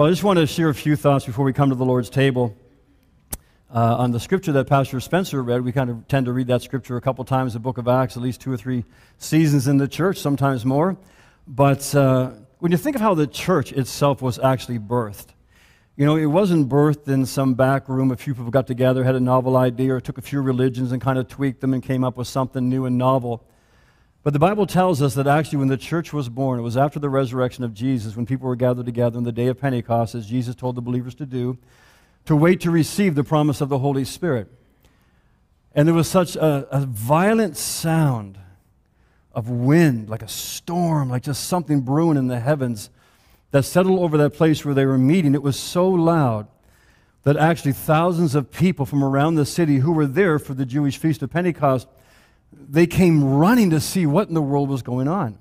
Well, I just want to share a few thoughts before we come to the Lord's table. Uh, on the scripture that Pastor Spencer read, we kind of tend to read that scripture a couple times the book of Acts, at least two or three seasons in the church, sometimes more. But uh, when you think of how the church itself was actually birthed, you know, it wasn't birthed in some back room. A few people got together, had a novel idea, or took a few religions and kind of tweaked them and came up with something new and novel. But the Bible tells us that actually, when the church was born, it was after the resurrection of Jesus, when people were gathered together on the day of Pentecost, as Jesus told the believers to do, to wait to receive the promise of the Holy Spirit. And there was such a, a violent sound of wind, like a storm, like just something brewing in the heavens that settled over that place where they were meeting. It was so loud that actually thousands of people from around the city who were there for the Jewish feast of Pentecost they came running to see what in the world was going on.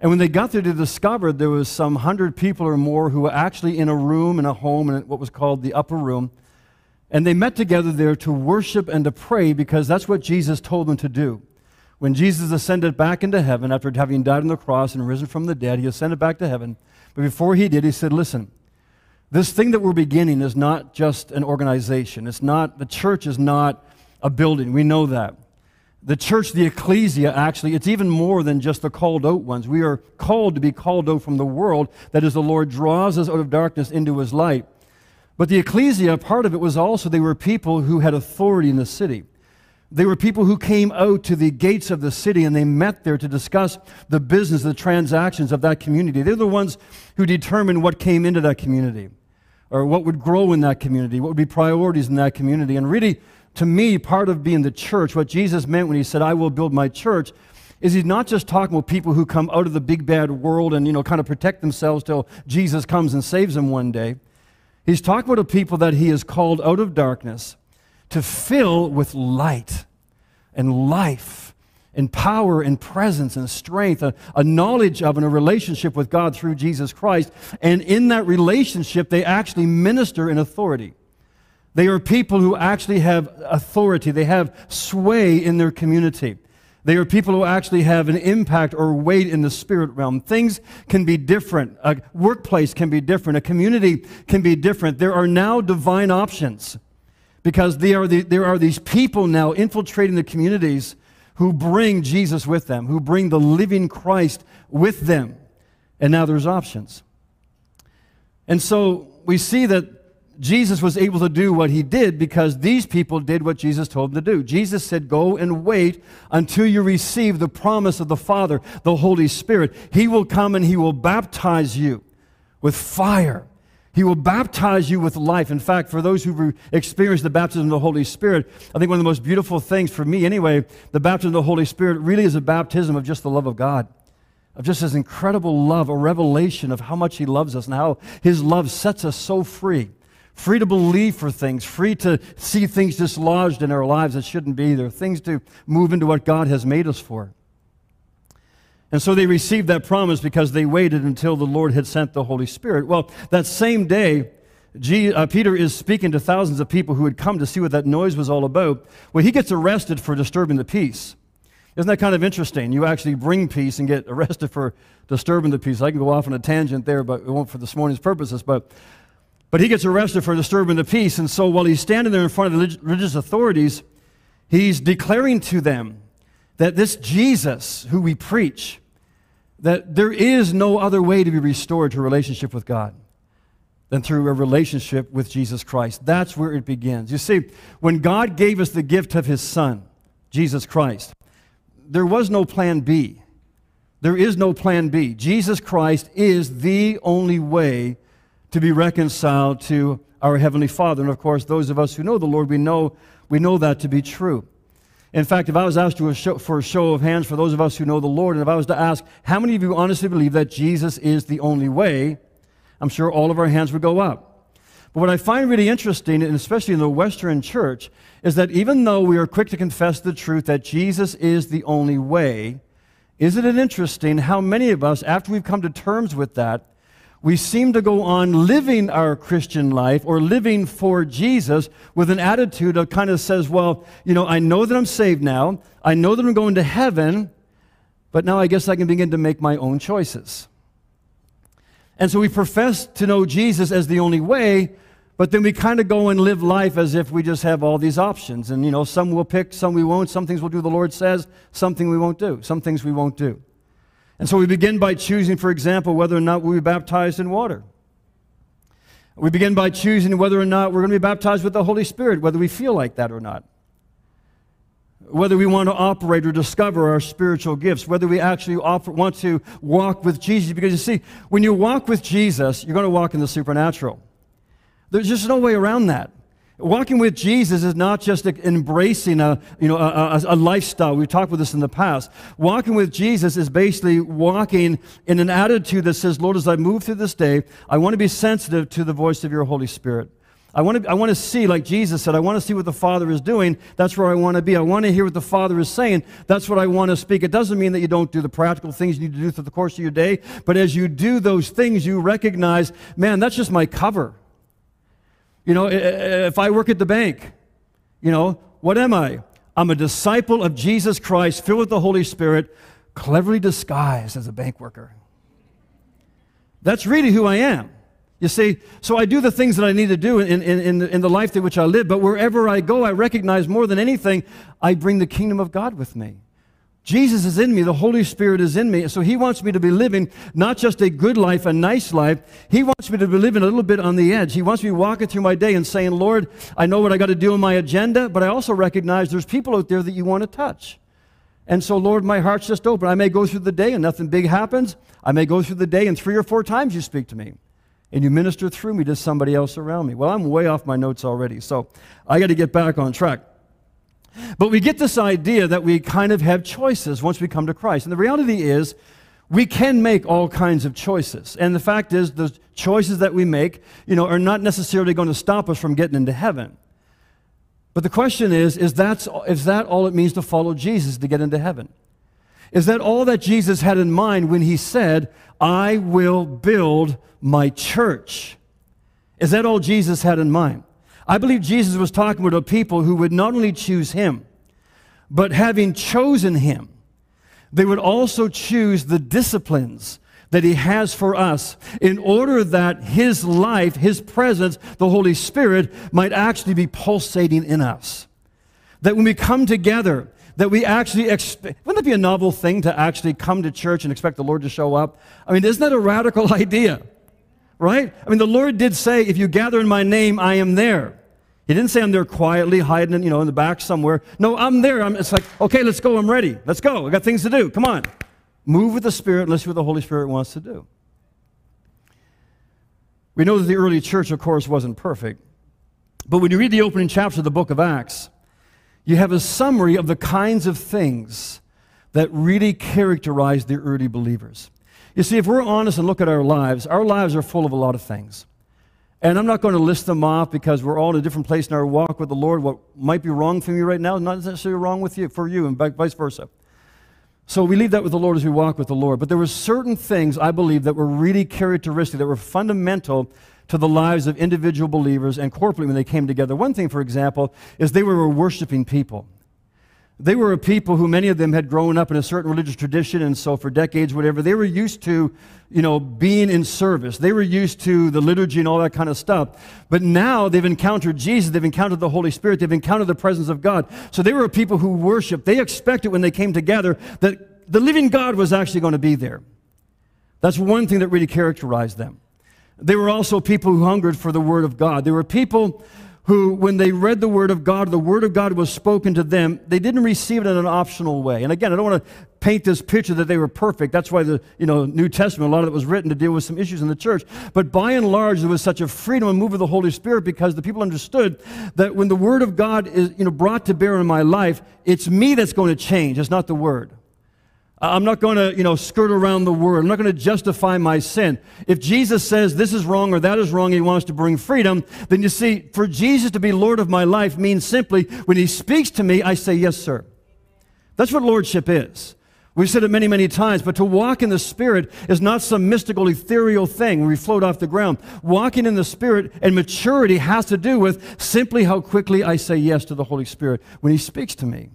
And when they got there, they discovered there was some hundred people or more who were actually in a room, in a home, in what was called the upper room. And they met together there to worship and to pray because that's what Jesus told them to do. When Jesus ascended back into heaven after having died on the cross and risen from the dead, he ascended back to heaven. But before he did, he said, Listen, this thing that we're beginning is not just an organization. It's not, the church is not a building. We know that the church, the ecclesia, actually, it's even more than just the called out ones. We are called to be called out from the world. That is, the Lord draws us out of darkness into his light. But the ecclesia, part of it was also they were people who had authority in the city. They were people who came out to the gates of the city and they met there to discuss the business, the transactions of that community. They're the ones who determined what came into that community or what would grow in that community, what would be priorities in that community. And really, to me, part of being the church, what Jesus meant when he said, I will build my church, is he's not just talking about people who come out of the big bad world and, you know, kind of protect themselves till Jesus comes and saves them one day. He's talking about people that he has called out of darkness to fill with light and life and power and presence and strength, a, a, knowledge of and a relationship with God through Jesus Christ. And in that relationship, they actually minister in authority. They are people who actually have authority, they have sway in their community. They are people who actually have an impact or weight in the spirit realm. Things can be different. A workplace can be different. A community can be different. There are now divine options because are the, there are these people now infiltrating the communities who bring Jesus with them, who bring the living Christ with them. And now there's options. And so we see that Jesus was able to do what he did because these people did what Jesus told them to do. Jesus said, Go and wait until you receive the promise of the Father, the Holy Spirit. He will come and he will baptize you with fire. He will baptize you with life. In fact, for those who've experienced the baptism of the Holy Spirit, I think one of the most beautiful things for me, anyway, the baptism of the Holy Spirit really is a baptism of just the love of God of just his incredible love, a revelation of how much he loves us and how his love sets us so free free to believe for things, free to see things dislodged in our lives that shouldn't be there, things to move into what God has made us for. And so they received that promise because they waited until the Lord had sent the Holy Spirit. Well, that same day, uh, Peter is speaking to thousands of people who had come to see what that noise was all about. Well, he gets arrested for disturbing the peace. Isn't that kind of interesting? You actually bring peace and get arrested for disturbing the peace. I can go off on a tangent there, but it won't for this morning's purposes. But but he gets arrested for disturbing the peace. And so while he's standing there in front of the religious authorities, he's declaring to them that this Jesus who we preach, that there is no other way to be restored to a relationship with God than through a relationship with Jesus Christ. That's where it begins. You see, when God gave us the gift of his Son, Jesus Christ, there was no plan B. There is no plan B. Jesus Christ is the only way to be reconciled to our Heavenly Father. And of course, those of us who know the Lord, we know, we know that to be true. In fact, if I was asked a show, for a show of hands for those of us who know the Lord, and if I was to ask, how many of you honestly believe that Jesus is the only way, I'm sure all of our hands would go up. But what I find really interesting, and especially in the Western church, is that even though we are quick to confess the truth that Jesus is the only way, isn't it interesting how many of us, after we've come to terms with that, we seem to go on living our Christian life or living for Jesus with an attitude that kind of says, well, you know, I know that I'm saved now. I know that I'm going to heaven, but now I guess I can begin to make my own choices. And so we profess to know Jesus as the only way, but then we kind of go and live life as if we just have all these options. And, you know, some we'll pick, some we won't. Some things we'll do, the Lord says, something we won't do. Some things we won't do. And so we begin by choosing, for example, whether or not we'll be baptized in water. We begin by choosing whether or not we're going to be baptized with the Holy Spirit, whether we feel like that or not. Whether we want to operate or discover our spiritual gifts, whether we actually want to walk with Jesus. Because you see, when you walk with Jesus, you're going to walk in the supernatural. There's just no way around that. Walking with Jesus is not just embracing a, you know, a, a, a, lifestyle. We've talked about this in the past. Walking with Jesus is basically walking in an attitude that says, Lord, as I move through this day, I want to be sensitive to the voice of your Holy Spirit. I want, to, I want to see, like Jesus said, I want to see what the Father is doing. That's where I want to be. I want to hear what the Father is saying. That's what I want to speak. It doesn't mean that you don't do the practical things you need to do through the course of your day, but as you do those things, you recognize, man, that's just my cover. You know, if I work at the bank, you know, what am I? I'm a disciple of Jesus Christ, filled with the Holy Spirit, cleverly disguised as a bank worker. That's really who I am. You see, so I do the things that I need to do in, in, in, in the life in which I live, but wherever I go, I recognize more than anything, I bring the kingdom of God with me. Jesus is in me, the Holy Spirit is in me. So he wants me to be living not just a good life, a nice life. He wants me to be living a little bit on the edge. He wants me walking through my day and saying, Lord, I know what I got to do in my agenda, but I also recognize there's people out there that you want to touch. And so, Lord, my heart's just open. I may go through the day and nothing big happens. I may go through the day and three or four times you speak to me and you minister through me to somebody else around me. Well, I'm way off my notes already, so I got to get back on track. But we get this idea that we kind of have choices once we come to Christ. And the reality is, we can make all kinds of choices. And the fact is, the choices that we make, you know, are not necessarily going to stop us from getting into heaven. But the question is, is, that is that all it means to follow Jesus to get into heaven? Is that all that Jesus had in mind when he said, I will build my church? Is that all Jesus had in mind? I believe Jesus was talking about a people who would not only choose him, but having chosen him, they would also choose the disciplines that he has for us in order that his life, his presence, the Holy Spirit might actually be pulsating in us. That when we come together, that we actually expect, wouldn't it be a novel thing to actually come to church and expect the Lord to show up? I mean, isn't that a radical idea? Right? I mean, the Lord did say, if you gather in my name, I am there. He didn't say I'm there quietly, hiding, you know, in the back somewhere. No, I'm there. I'm, it's like, okay, let's go. I'm ready. Let's go. I got things to do. Come on. Move with the Spirit. Let's see what the Holy Spirit wants to do. We know that the early church, of course, wasn't perfect. But when you read the opening chapter of the book of Acts, you have a summary of the kinds of things that really characterized the early believers. You see, if we're honest and look at our lives, our lives are full of a lot of things. And I'm not going to list them off because we're all in a different place in our walk with the Lord. What might be wrong for me right now is not necessarily wrong with you for you, and vice versa. So we leave that with the Lord as we walk with the Lord. But there were certain things I believe that were really characteristic, that were fundamental to the lives of individual believers and corporately when they came together. One thing, for example, is they were worshiping people. They were a people who many of them had grown up in a certain religious tradition, and so for decades, whatever, they were used to, you know, being in service. They were used to the liturgy and all that kind of stuff. But now they've encountered Jesus, they've encountered the Holy Spirit, they've encountered the presence of God. So they were a people who worshiped. They expected when they came together that the living God was actually going to be there. That's one thing that really characterized them. They were also people who hungered for the Word of God. They were people who, when they read the Word of God, the Word of God was spoken to them, they didn't receive it in an optional way. And again, I don't want to paint this picture that they were perfect. That's why the you know, New Testament, a lot of it was written to deal with some issues in the church. But by and large, there was such a freedom and move of the Holy Spirit because the people understood that when the Word of God is you know, brought to bear in my life, it's me that's going to change, it's not the Word. I'm not going to, you know, skirt around the word. I'm not going to justify my sin. If Jesus says this is wrong or that is wrong, he wants to bring freedom, then you see, for Jesus to be Lord of my life means simply when he speaks to me, I say, yes, sir. That's what lordship is. We've said it many, many times, but to walk in the Spirit is not some mystical, ethereal thing where we float off the ground. Walking in the Spirit and maturity has to do with simply how quickly I say yes to the Holy Spirit when He speaks to me.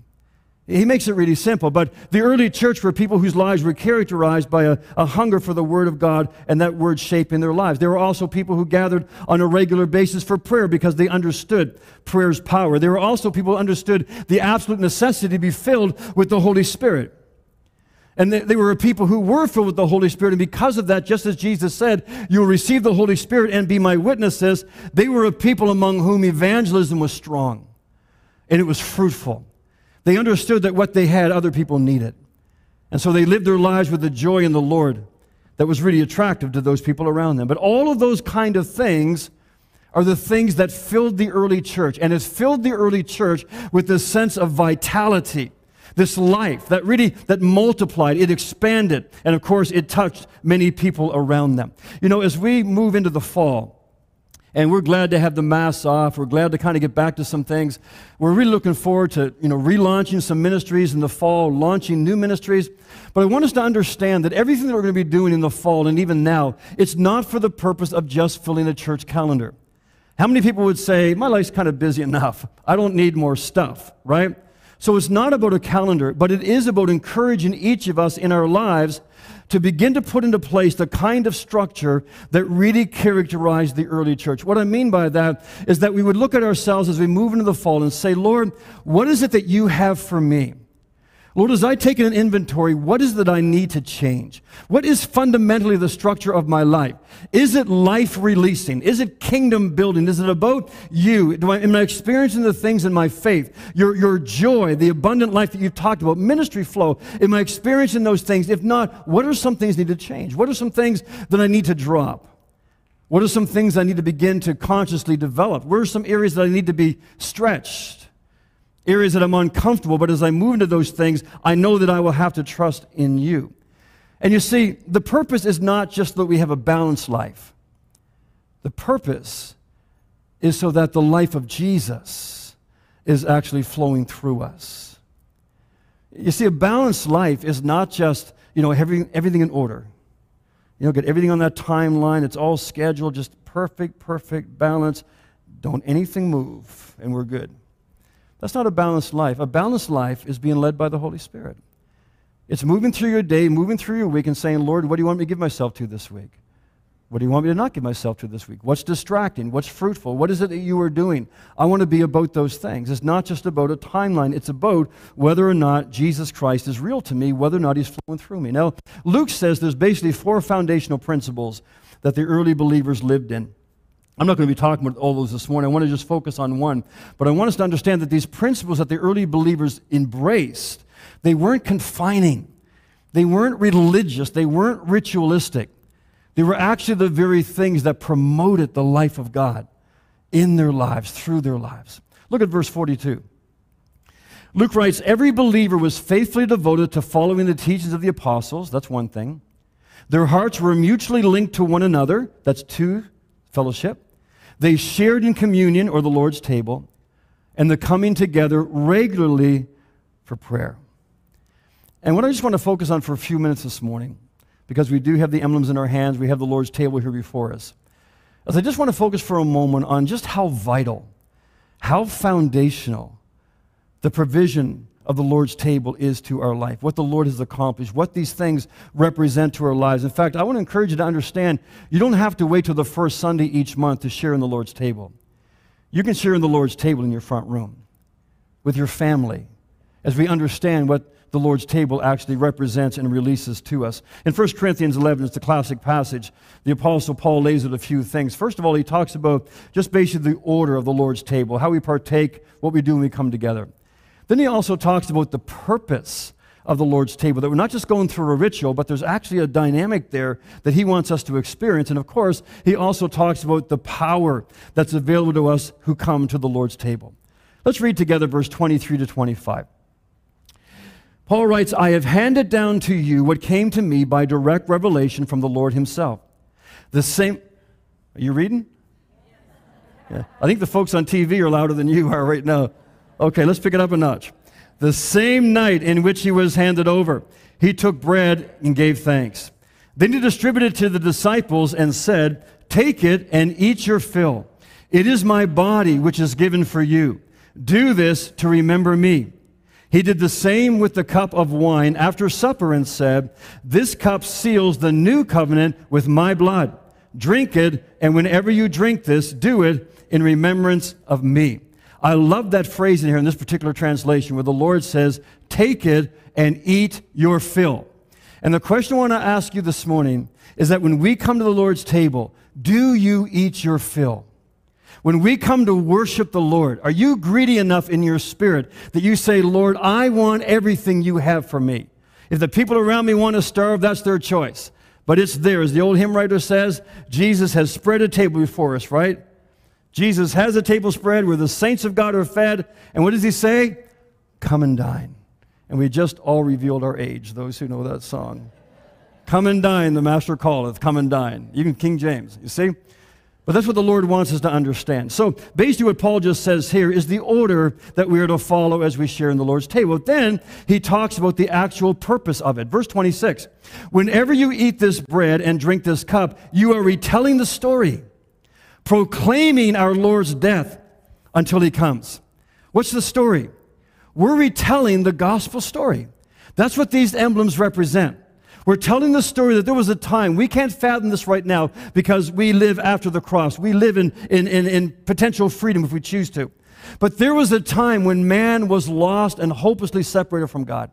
He makes it really simple. But the early church were people whose lives were characterized by a, a, hunger for the Word of God and that Word shaping their lives. There were also people who gathered on a regular basis for prayer because they understood prayer's power. There were also people who understood the absolute necessity to be filled with the Holy Spirit. And they, they were people who were filled with the Holy Spirit. And because of that, just as Jesus said, you will receive the Holy Spirit and be my witnesses, they were a people among whom evangelism was strong and it was fruitful. They understood that what they had, other people needed. And so they lived their lives with the joy in the Lord that was really attractive to those people around them. But all of those kind of things are the things that filled the early church. And it's filled the early church with this sense of vitality this life that really that multiplied it expanded and of course it touched many people around them you know as we move into the fall and we're glad to have the masks off. We're glad to kind of get back to some things. We're really looking forward to you know relaunching some ministries in the fall launching new ministries. But i want us to understand that everything that we're going to be doing in the fall and even now it's not for the purpose of just filling a church calendar. How many people would say my life's kind of busy enough. I don't need more stuff right? So it's not about a calendar, but it is about encouraging each of us in our lives to begin to put into place the kind of structure that really characterized the early church. What I mean by that is that we would look at ourselves as we move into the fall and say, Lord, what is it that you have for me? Lord, as I take an inventory, what is that I need to change? What is fundamentally the structure of my life? Is it life releasing? Is it kingdom building? Is it about you? Do I, am I experiencing the things in my faith? Your, your joy, the abundant life that you've talked about, ministry flow. Am I experiencing those things? If not, what are some things need to change? What are some things that I need to drop? What are some things I need to begin to consciously develop? Where are some areas that I need to be stretched? Areas that I'm uncomfortable, but as I move into those things, I know that I will have to trust in you. And you see, the purpose is not just that we have a balanced life. The purpose is so that the life of Jesus is actually flowing through us. You see, a balanced life is not just, you know, everything, everything in order. You know, get everything on that timeline. It's all scheduled, just perfect, perfect balance. Don't anything move, and we're good. That's not a balanced life. A balanced life is being led by the Holy Spirit. It's moving through your day, moving through your week, and saying, Lord, what do you want me to give myself to this week? What do you want me to not give myself to this week? What's distracting? What's fruitful? What is it that you are doing? I want to be about those things. It's not just about a timeline, it's about whether or not Jesus Christ is real to me, whether or not he's flowing through me. Now, Luke says there's basically four foundational principles that the early believers lived in. I'm not going to be talking about all those this morning. I want to just focus on one. But I want us to understand that these principles that the early believers embraced, they weren't confining. They weren't religious. They weren't ritualistic. They were actually the very things that promoted the life of God in their lives, through their lives. Look at verse 42. Luke writes, Every believer was faithfully devoted to following the teachings of the apostles. That's one thing. Their hearts were mutually linked to one another. That's two, fellowship. They shared in communion or the Lord's table and the coming together regularly for prayer. And what I just want to focus on for a few minutes this morning, because we do have the emblems in our hands, we have the Lord's table here before us, is I just want to focus for a moment on just how vital, how foundational the provision of the Lord's table is to our life, what the Lord has accomplished, what these things represent to our lives. In fact, I want to encourage you to understand you don't have to wait till the first Sunday each month to share in the Lord's table. You can share in the Lord's table in your front room with your family as we understand what the Lord's table actually represents and releases to us. In 1 Corinthians 11, it's the classic passage. The Apostle Paul lays out a few things. First of all, he talks about just basically the order of the Lord's table, how we partake, what we do when we come together. Then he also talks about the purpose of the Lord's table, that we're not just going through a ritual, but there's actually a dynamic there that he wants us to experience. And of course, he also talks about the power that's available to us who come to the Lord's table. Let's read together verse 23 to 25. Paul writes, I have handed down to you what came to me by direct revelation from the Lord himself. The same, are you reading? Yeah. I think the folks on TV are louder than you are right now. Okay, let's pick it up a notch. The same night in which he was handed over, he took bread and gave thanks. Then he distributed to the disciples and said, Take it and eat your fill. It is my body which is given for you. Do this to remember me. He did the same with the cup of wine after supper and said, This cup seals the new covenant with my blood. Drink it, and whenever you drink this, do it in remembrance of me. I love that phrase in here in this particular translation where the Lord says, Take it and eat your fill. And the question I want to ask you this morning is that when we come to the Lord's table, do you eat your fill? When we come to worship the Lord, are you greedy enough in your spirit that you say, Lord, I want everything you have for me? If the people around me want to starve, that's their choice. But it's theirs. The old hymn writer says, Jesus has spread a table before us, right? Jesus has a table spread where the saints of God are fed. And what does he say? Come and dine. And we just all revealed our age, those who know that song. Come and dine, the master calleth. Come and dine. Even King James, you see? But that's what the Lord wants us to understand. So basically, what Paul just says here is the order that we are to follow as we share in the Lord's table. Then he talks about the actual purpose of it. Verse 26 Whenever you eat this bread and drink this cup, you are retelling the story, proclaiming our Lord's death until he comes. What's the story? We're retelling the gospel story. That's what these emblems represent. We're telling the story that there was a time, we can't fathom this right now because we live after the cross. We live in, in, in, in potential freedom if we choose to. But there was a time when man was lost and hopelessly separated from God.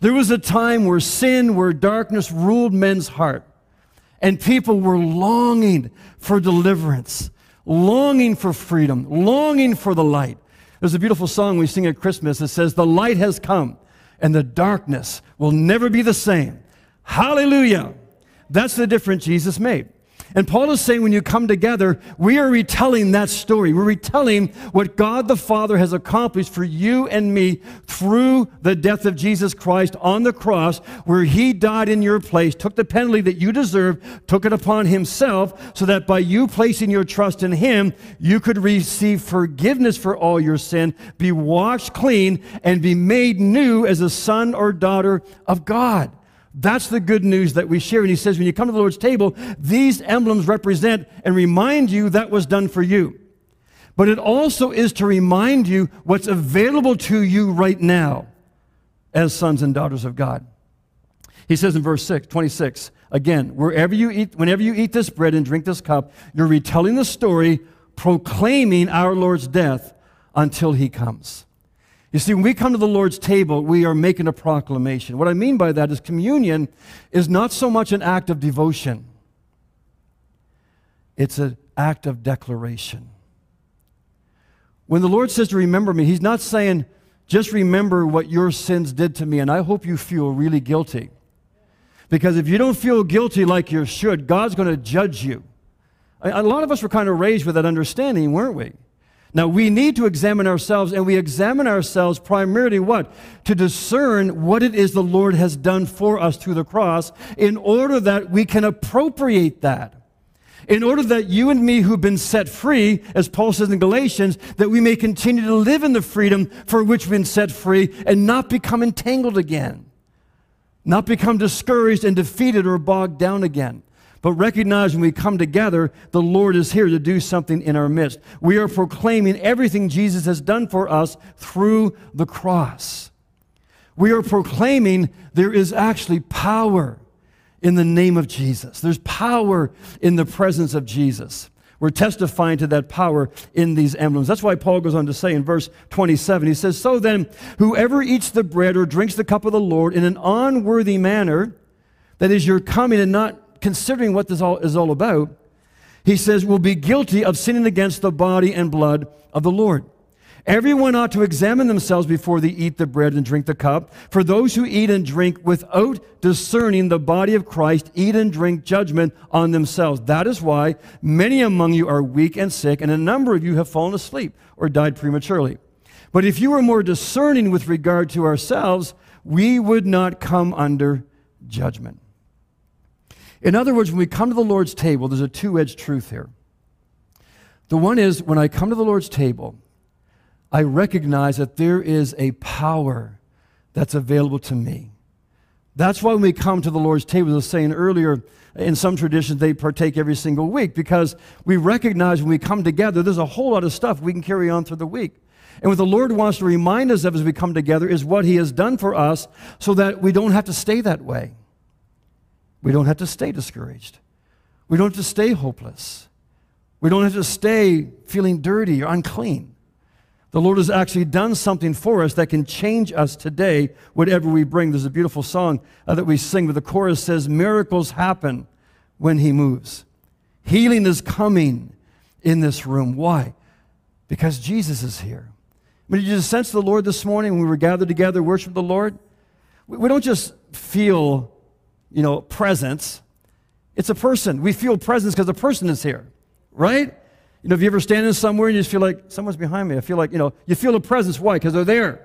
There was a time where sin, where darkness ruled men's heart, and people were longing for deliverance, longing for freedom, longing for the light. There's a beautiful song we sing at Christmas that says, The light has come, and the darkness will never be the same. Hallelujah. That's the difference Jesus made. And Paul is saying when you come together, we are retelling that story. We're retelling what God the Father has accomplished for you and me through the death of Jesus Christ on the cross, where he died in your place, took the penalty that you deserve, took it upon himself, so that by you placing your trust in him, you could receive forgiveness for all your sin, be washed clean, and be made new as a son or daughter of God. That's the good news that we share. And he says, when you come to the Lord's table, these emblems represent and remind you that was done for you. But it also is to remind you what's available to you right now as sons and daughters of God. He says in verse 6, 26, again, wherever you eat, whenever you eat this bread and drink this cup, you're retelling the story, proclaiming our Lord's death until he comes. You see, when we come to the Lord's table, we are making a proclamation. What I mean by that is communion is not so much an act of devotion, it's an act of declaration. When the Lord says to remember me, He's not saying, just remember what your sins did to me, and I hope you feel really guilty. Because if you don't feel guilty like you should, God's going to judge you. A lot of us were kind of raised with that understanding, weren't we? Now, we need to examine ourselves, and we examine ourselves primarily what? To discern what it is the Lord has done for us through the cross in order that we can appropriate that. In order that you and me who've been set free, as Paul says in Galatians, that we may continue to live in the freedom for which we've been set free and not become entangled again, not become discouraged and defeated or bogged down again. But recognize when we come together, the Lord is here to do something in our midst. We are proclaiming everything Jesus has done for us through the cross. We are proclaiming there is actually power in the name of Jesus. There's power in the presence of Jesus. We're testifying to that power in these emblems. That's why Paul goes on to say in verse 27, he says, So then, whoever eats the bread or drinks the cup of the Lord in an unworthy manner, that is, you're coming and not considering what this all is all about, he says, will be guilty of sinning against the body and blood of the Lord. Everyone ought to examine themselves before they eat the bread and drink the cup. For those who eat and drink without discerning the body of Christ eat and drink judgment on themselves. That is why many among you are weak and sick, and a number of you have fallen asleep or died prematurely. But if you were more discerning with regard to ourselves, we would not come under judgment. In other words, when we come to the Lord's table, there's a two edged truth here. The one is when I come to the Lord's table, I recognize that there is a power that's available to me. That's why when we come to the Lord's table, as I was saying earlier, in some traditions they partake every single week because we recognize when we come together, there's a whole lot of stuff we can carry on through the week. And what the Lord wants to remind us of as we come together is what He has done for us so that we don't have to stay that way. We don't have to stay discouraged. We don't have to stay hopeless. We don't have to stay feeling dirty or unclean. The Lord has actually done something for us that can change us today, whatever we bring. There's a beautiful song uh, that we sing, but the chorus says, Miracles happen when He moves. Healing is coming in this room. Why? Because Jesus is here. I mean, did you sense the Lord this morning when we were gathered together, worship the Lord? We, we don't just feel, you know, presence. It's a person. We feel presence because a person is here, right? You know, if you ever standing somewhere and you just feel like someone's behind me, I feel like, you know, you feel a presence. Why? Because they're there.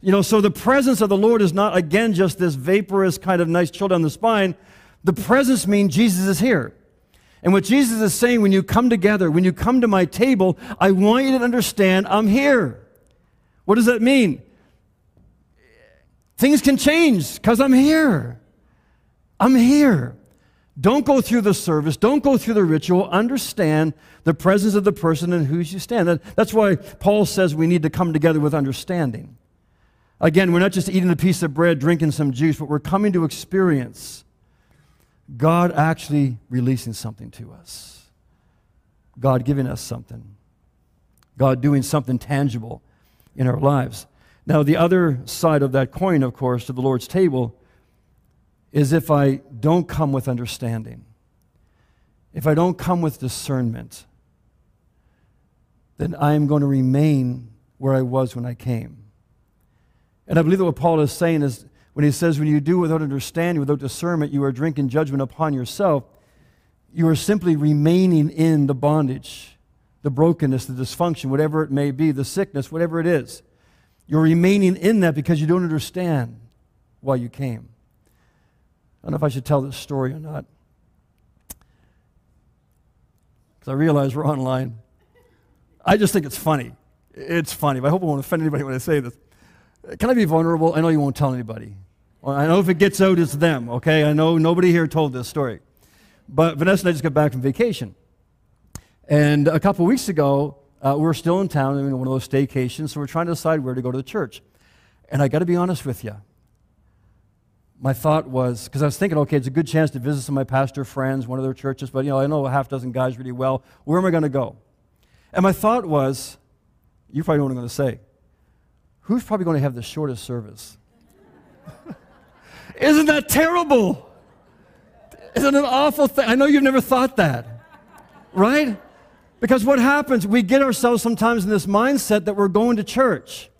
You know, so the presence of the Lord is not, again, just this vaporous kind of nice chill down the spine. The presence means Jesus is here. And what Jesus is saying, when you come together, when you come to my table, I want you to understand I'm here. What does that mean? Things can change because I'm here. I'm here. Don't go through the service. Don't go through the ritual. Understand the presence of the person and whose you stand. That's why Paul says we need to come together with understanding. Again, we're not just eating a piece of bread, drinking some juice, but we're coming to experience God actually releasing something to us, God giving us something, God doing something tangible in our lives. Now, the other side of that coin, of course, to the Lord's table is if I don't come with understanding, if I don't come with discernment, then I am going to remain where I was when I came. And I believe that what Paul is saying is when he says, when you do without understanding, without discernment, you are drinking judgment upon yourself, you are simply remaining in the bondage, the brokenness, the dysfunction, whatever it may be, the sickness, whatever it is. You're remaining in that because you don't understand why you came. I don't know if I should tell this story or not. Because I realize we're online. I just think it's funny. It's funny. But I hope I won't offend anybody when I say this. Can I be vulnerable? I know you won't tell anybody. I know if it gets out, it's them, okay? I know nobody here told this story. But Vanessa and I just got back from vacation. And a couple weeks ago, uh, we are still in town, in one of those staycations, so we're trying to decide where to go to the church. And I got to be honest with you my thought was because I was thinking, okay, it's a good chance to visit some of my pastor friends, one of their churches, but you know, I know a half dozen guys really well. Where am I going to go? And my thought was, you probably know what I'm going to say. Who's probably going to have the shortest service? Isn't that terrible? Isn't it an awful thing? I know you've never thought that, right? Because what happens, we get ourselves sometimes in this mindset that we're going to church.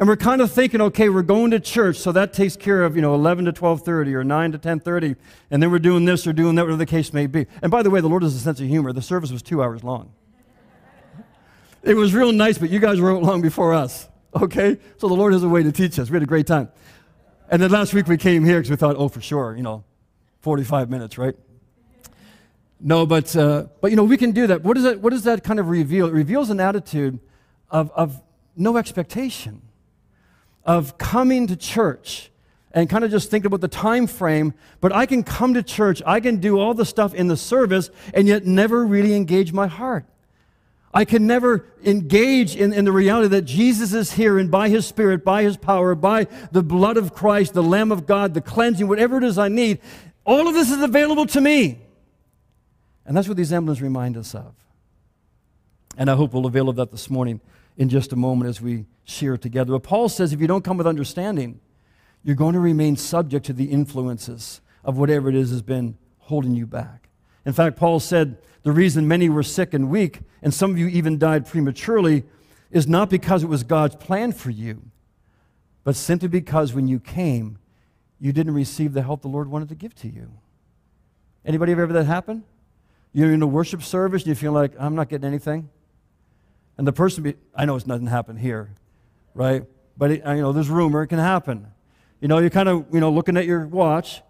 And we're kind of thinking, okay, we're going to church, so that takes care of, you know, 11 to 12.30 or 9 to 10.30, and then we're doing this or doing that, whatever the case may be. And by the way, the Lord has a sense of humor. The service was two hours long. it was real nice, but you guys were out long before us, okay? So the Lord has a way to teach us. We had a great time. And then last week we came here because we thought, oh, for sure, you know, 45 minutes, right? No, but, uh, but you know, we can do that. What, is that. what does that kind of reveal? It reveals an attitude of, of no expectation of coming to church and kind of just think about the time frame, but I can come to church, I can do all the stuff in the service, and yet never really engage my heart. I can never engage in, in the reality that Jesus is here and by His Spirit, by His power, by the blood of Christ, the Lamb of God, the cleansing, whatever it is I need, all of this is available to me. And that's what these emblems remind us of. And I hope we'll avail of that this morning in just a moment as we share together. But Paul says if you don't come with understanding, you're going to remain subject to the influences of whatever it is has been holding you back. In fact, Paul said the reason many were sick and weak, and some of you even died prematurely, is not because it was God's plan for you, but simply because when you came, you didn't receive the help the Lord wanted to give to you. Anybody ever that happen? You're in a worship service and you feel like, I'm not getting anything. And the person, be, I know it's nothing happened here, right? But it, you know, there's rumor, it can happen. You know, you're kind of, you know, looking at your watch,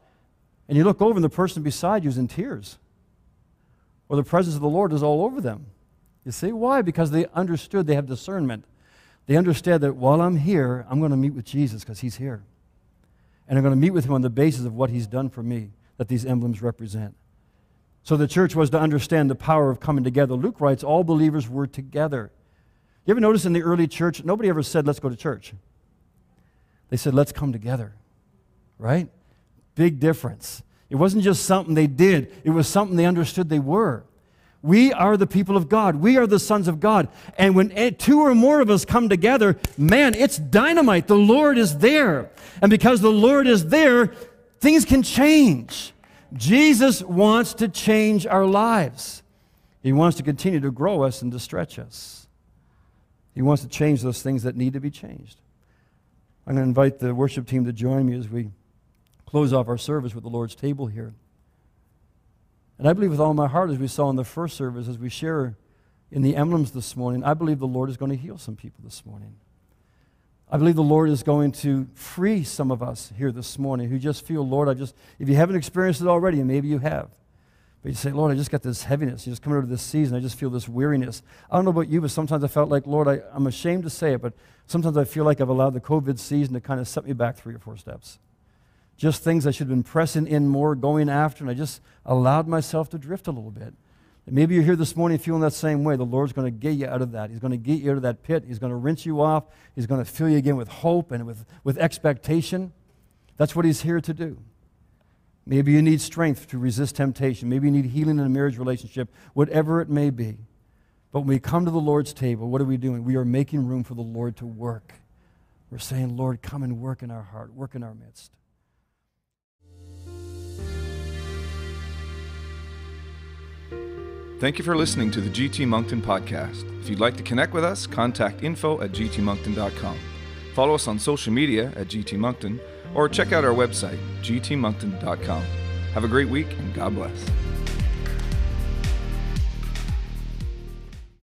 and you look over, and the person beside you is in tears. Or the presence of the Lord is all over them. You see? Why? Because they understood, they have discernment. They understand that while I'm here, I'm going to meet with Jesus because he's here. And I'm going to meet with him on the basis of what he's done for me that these emblems represent. So the church was to understand the power of coming together. Luke writes, all believers were together. You ever notice in the early church, nobody ever said, let's go to church. They said, let's come together, right? Big difference. It wasn't just something they did, it was something they understood they were. We are the people of God. We are the sons of God. And when two or more of us come together, man, it's dynamite. The Lord is there. And because the Lord is there, things can change. Jesus wants to change our lives. He wants to continue to grow us and to stretch us. He wants to change those things that need to be changed. I'm going to invite the worship team to join me as we close off our service with the Lord's table here. And I believe with all my heart, as we saw in the first service, as we share in the emblems this morning, I believe the Lord is going to heal some people this morning. I believe the Lord is going to free some of us here this morning who just feel, Lord, I just, if you haven't experienced it already, and maybe you have, but you say, Lord, I just got this heaviness. You just coming out of this season, I just feel this weariness. I don't know about you, but sometimes I felt like, Lord, I, I'm ashamed to say it, but sometimes I feel like I've allowed the COVID season to kind of set me back three or four steps. Just things I should have been pressing in more, going after, and I just allowed myself to drift a little bit. And maybe you're here this morning feeling that same way. The Lord's going to get you out of that. He's going to get you out of that pit. He's going to rinse you off. He's going to fill you again with hope and with, with expectation. That's what He's here to do. Maybe you need strength to resist temptation. Maybe you need healing in a marriage relationship, whatever it may be. But when we come to the Lord's table, what are we doing? We are making room for the Lord to work. We're saying, Lord, come and work in our heart, work in our midst. Thank you for listening to the GT Moncton podcast. If you'd like to connect with us, contact info at gtmoncton.com. Follow us on social media at gtmoncton or check out our website, gtmoncton.com. Have a great week and God bless.